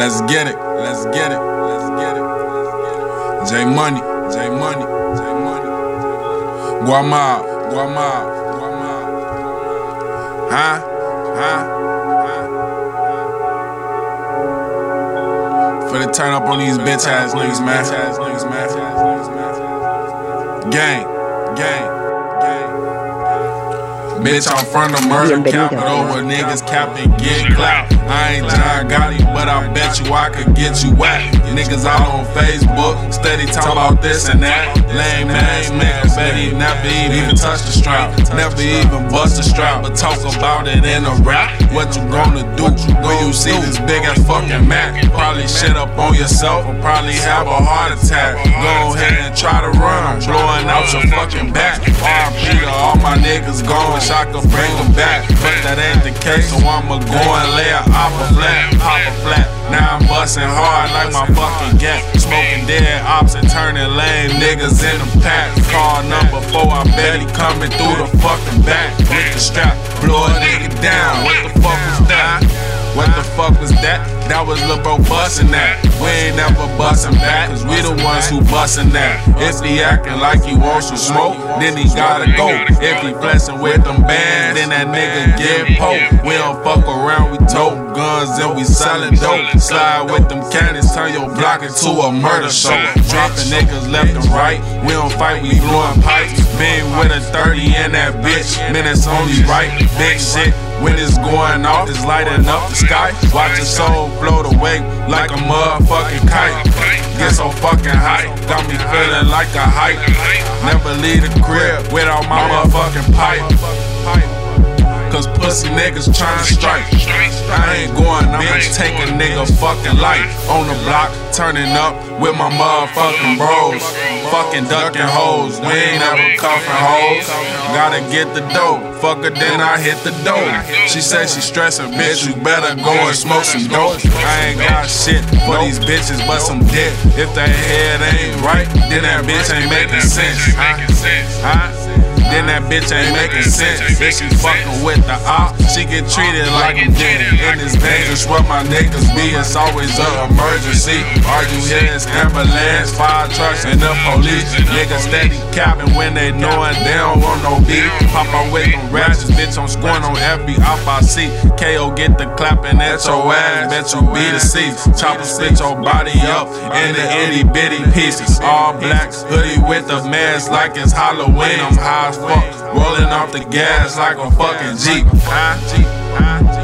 Let's get it. Let's get it. Let's get it. Let's get it. J Money. J Money. J Money. Guamal. Guamal. Guamal. Huh? Huh? For the turn up on these bitch ass niggas, man. Gang. Gang. Bitch, I'm from the murder capital where niggas cap and get clout. I ain't John Gotti, but I bet you I could get you whacked. Niggas out on Facebook, steady talking about this and that. Lame man, nigga, bet he never even touch the strap. Never even bust the strap, but talk about it in a rap. What you gonna do when you see this big ass fucking Mac? Probably shit up on yourself or probably have a heart attack. Go ahead and try to run, out your fucking back. RP to all my niggas going. I could bring them back. But that ain't the case, so I'ma go and lay a oppa flat, pop a flat. Now I'm busting hard like my fucking gap. Smoking dead ops and turning lame niggas in the pack. Car number four, I bet he coming through the fucking back. With the strap, blow a nigga down. What the fuck was that? What the fuck was that? That was Lil Bro bustin' that. We ain't never bustin' back, cause we the ones who bustin' that. If he actin' like he wants to smoke, then he gotta go. If he blessin' with them bands, then that nigga get poked. We don't fuck around, we tote guns and we sellin' dope. Slide with them cannons, turn your block into a murder show. Dropping niggas left and right, we don't fight, we blowin' pipes. Been with a 30 in that bitch, minutes only right. Big shit. When it's going off, it's lighting up the sky. Watch your soul float away like a motherfucking kite. Get so fucking high, got me feeling like a hike. Never leave the crib without my motherfucking pipe. Pussy niggas tryna strike. I ain't going, I'ma take a nigga fucking life. On the block, turning up with my motherfucking bros. Fucking ducking hoes, we ain't ever cuffing hoes. Gotta get the dope, fuck her, then I hit the dope. She said she stressing, bitch, you better go and smoke some dope. I ain't got shit for these bitches but some dick. If that head ain't right, then that bitch ain't making sense. Huh? Huh? Then that bitch ain't making sense. If she fucking with the op, she get treated like a dick. And it's dangerous where my niggas be, it's always an emergency. All you hear is ambulance, fire trucks, and the police. Niggas steady capping when they knowin' they don't want no beef. Pop out with them ratchets, bitch, I'm scoring on every op I see. KO get the clapping at your ass, bet you be the seat. Chopper split your body up into itty bitty pieces. All blacks, hoodie with a mask like it's Halloween. I'm high fuck, rolling off the gas like a fucking Jeep. Huh?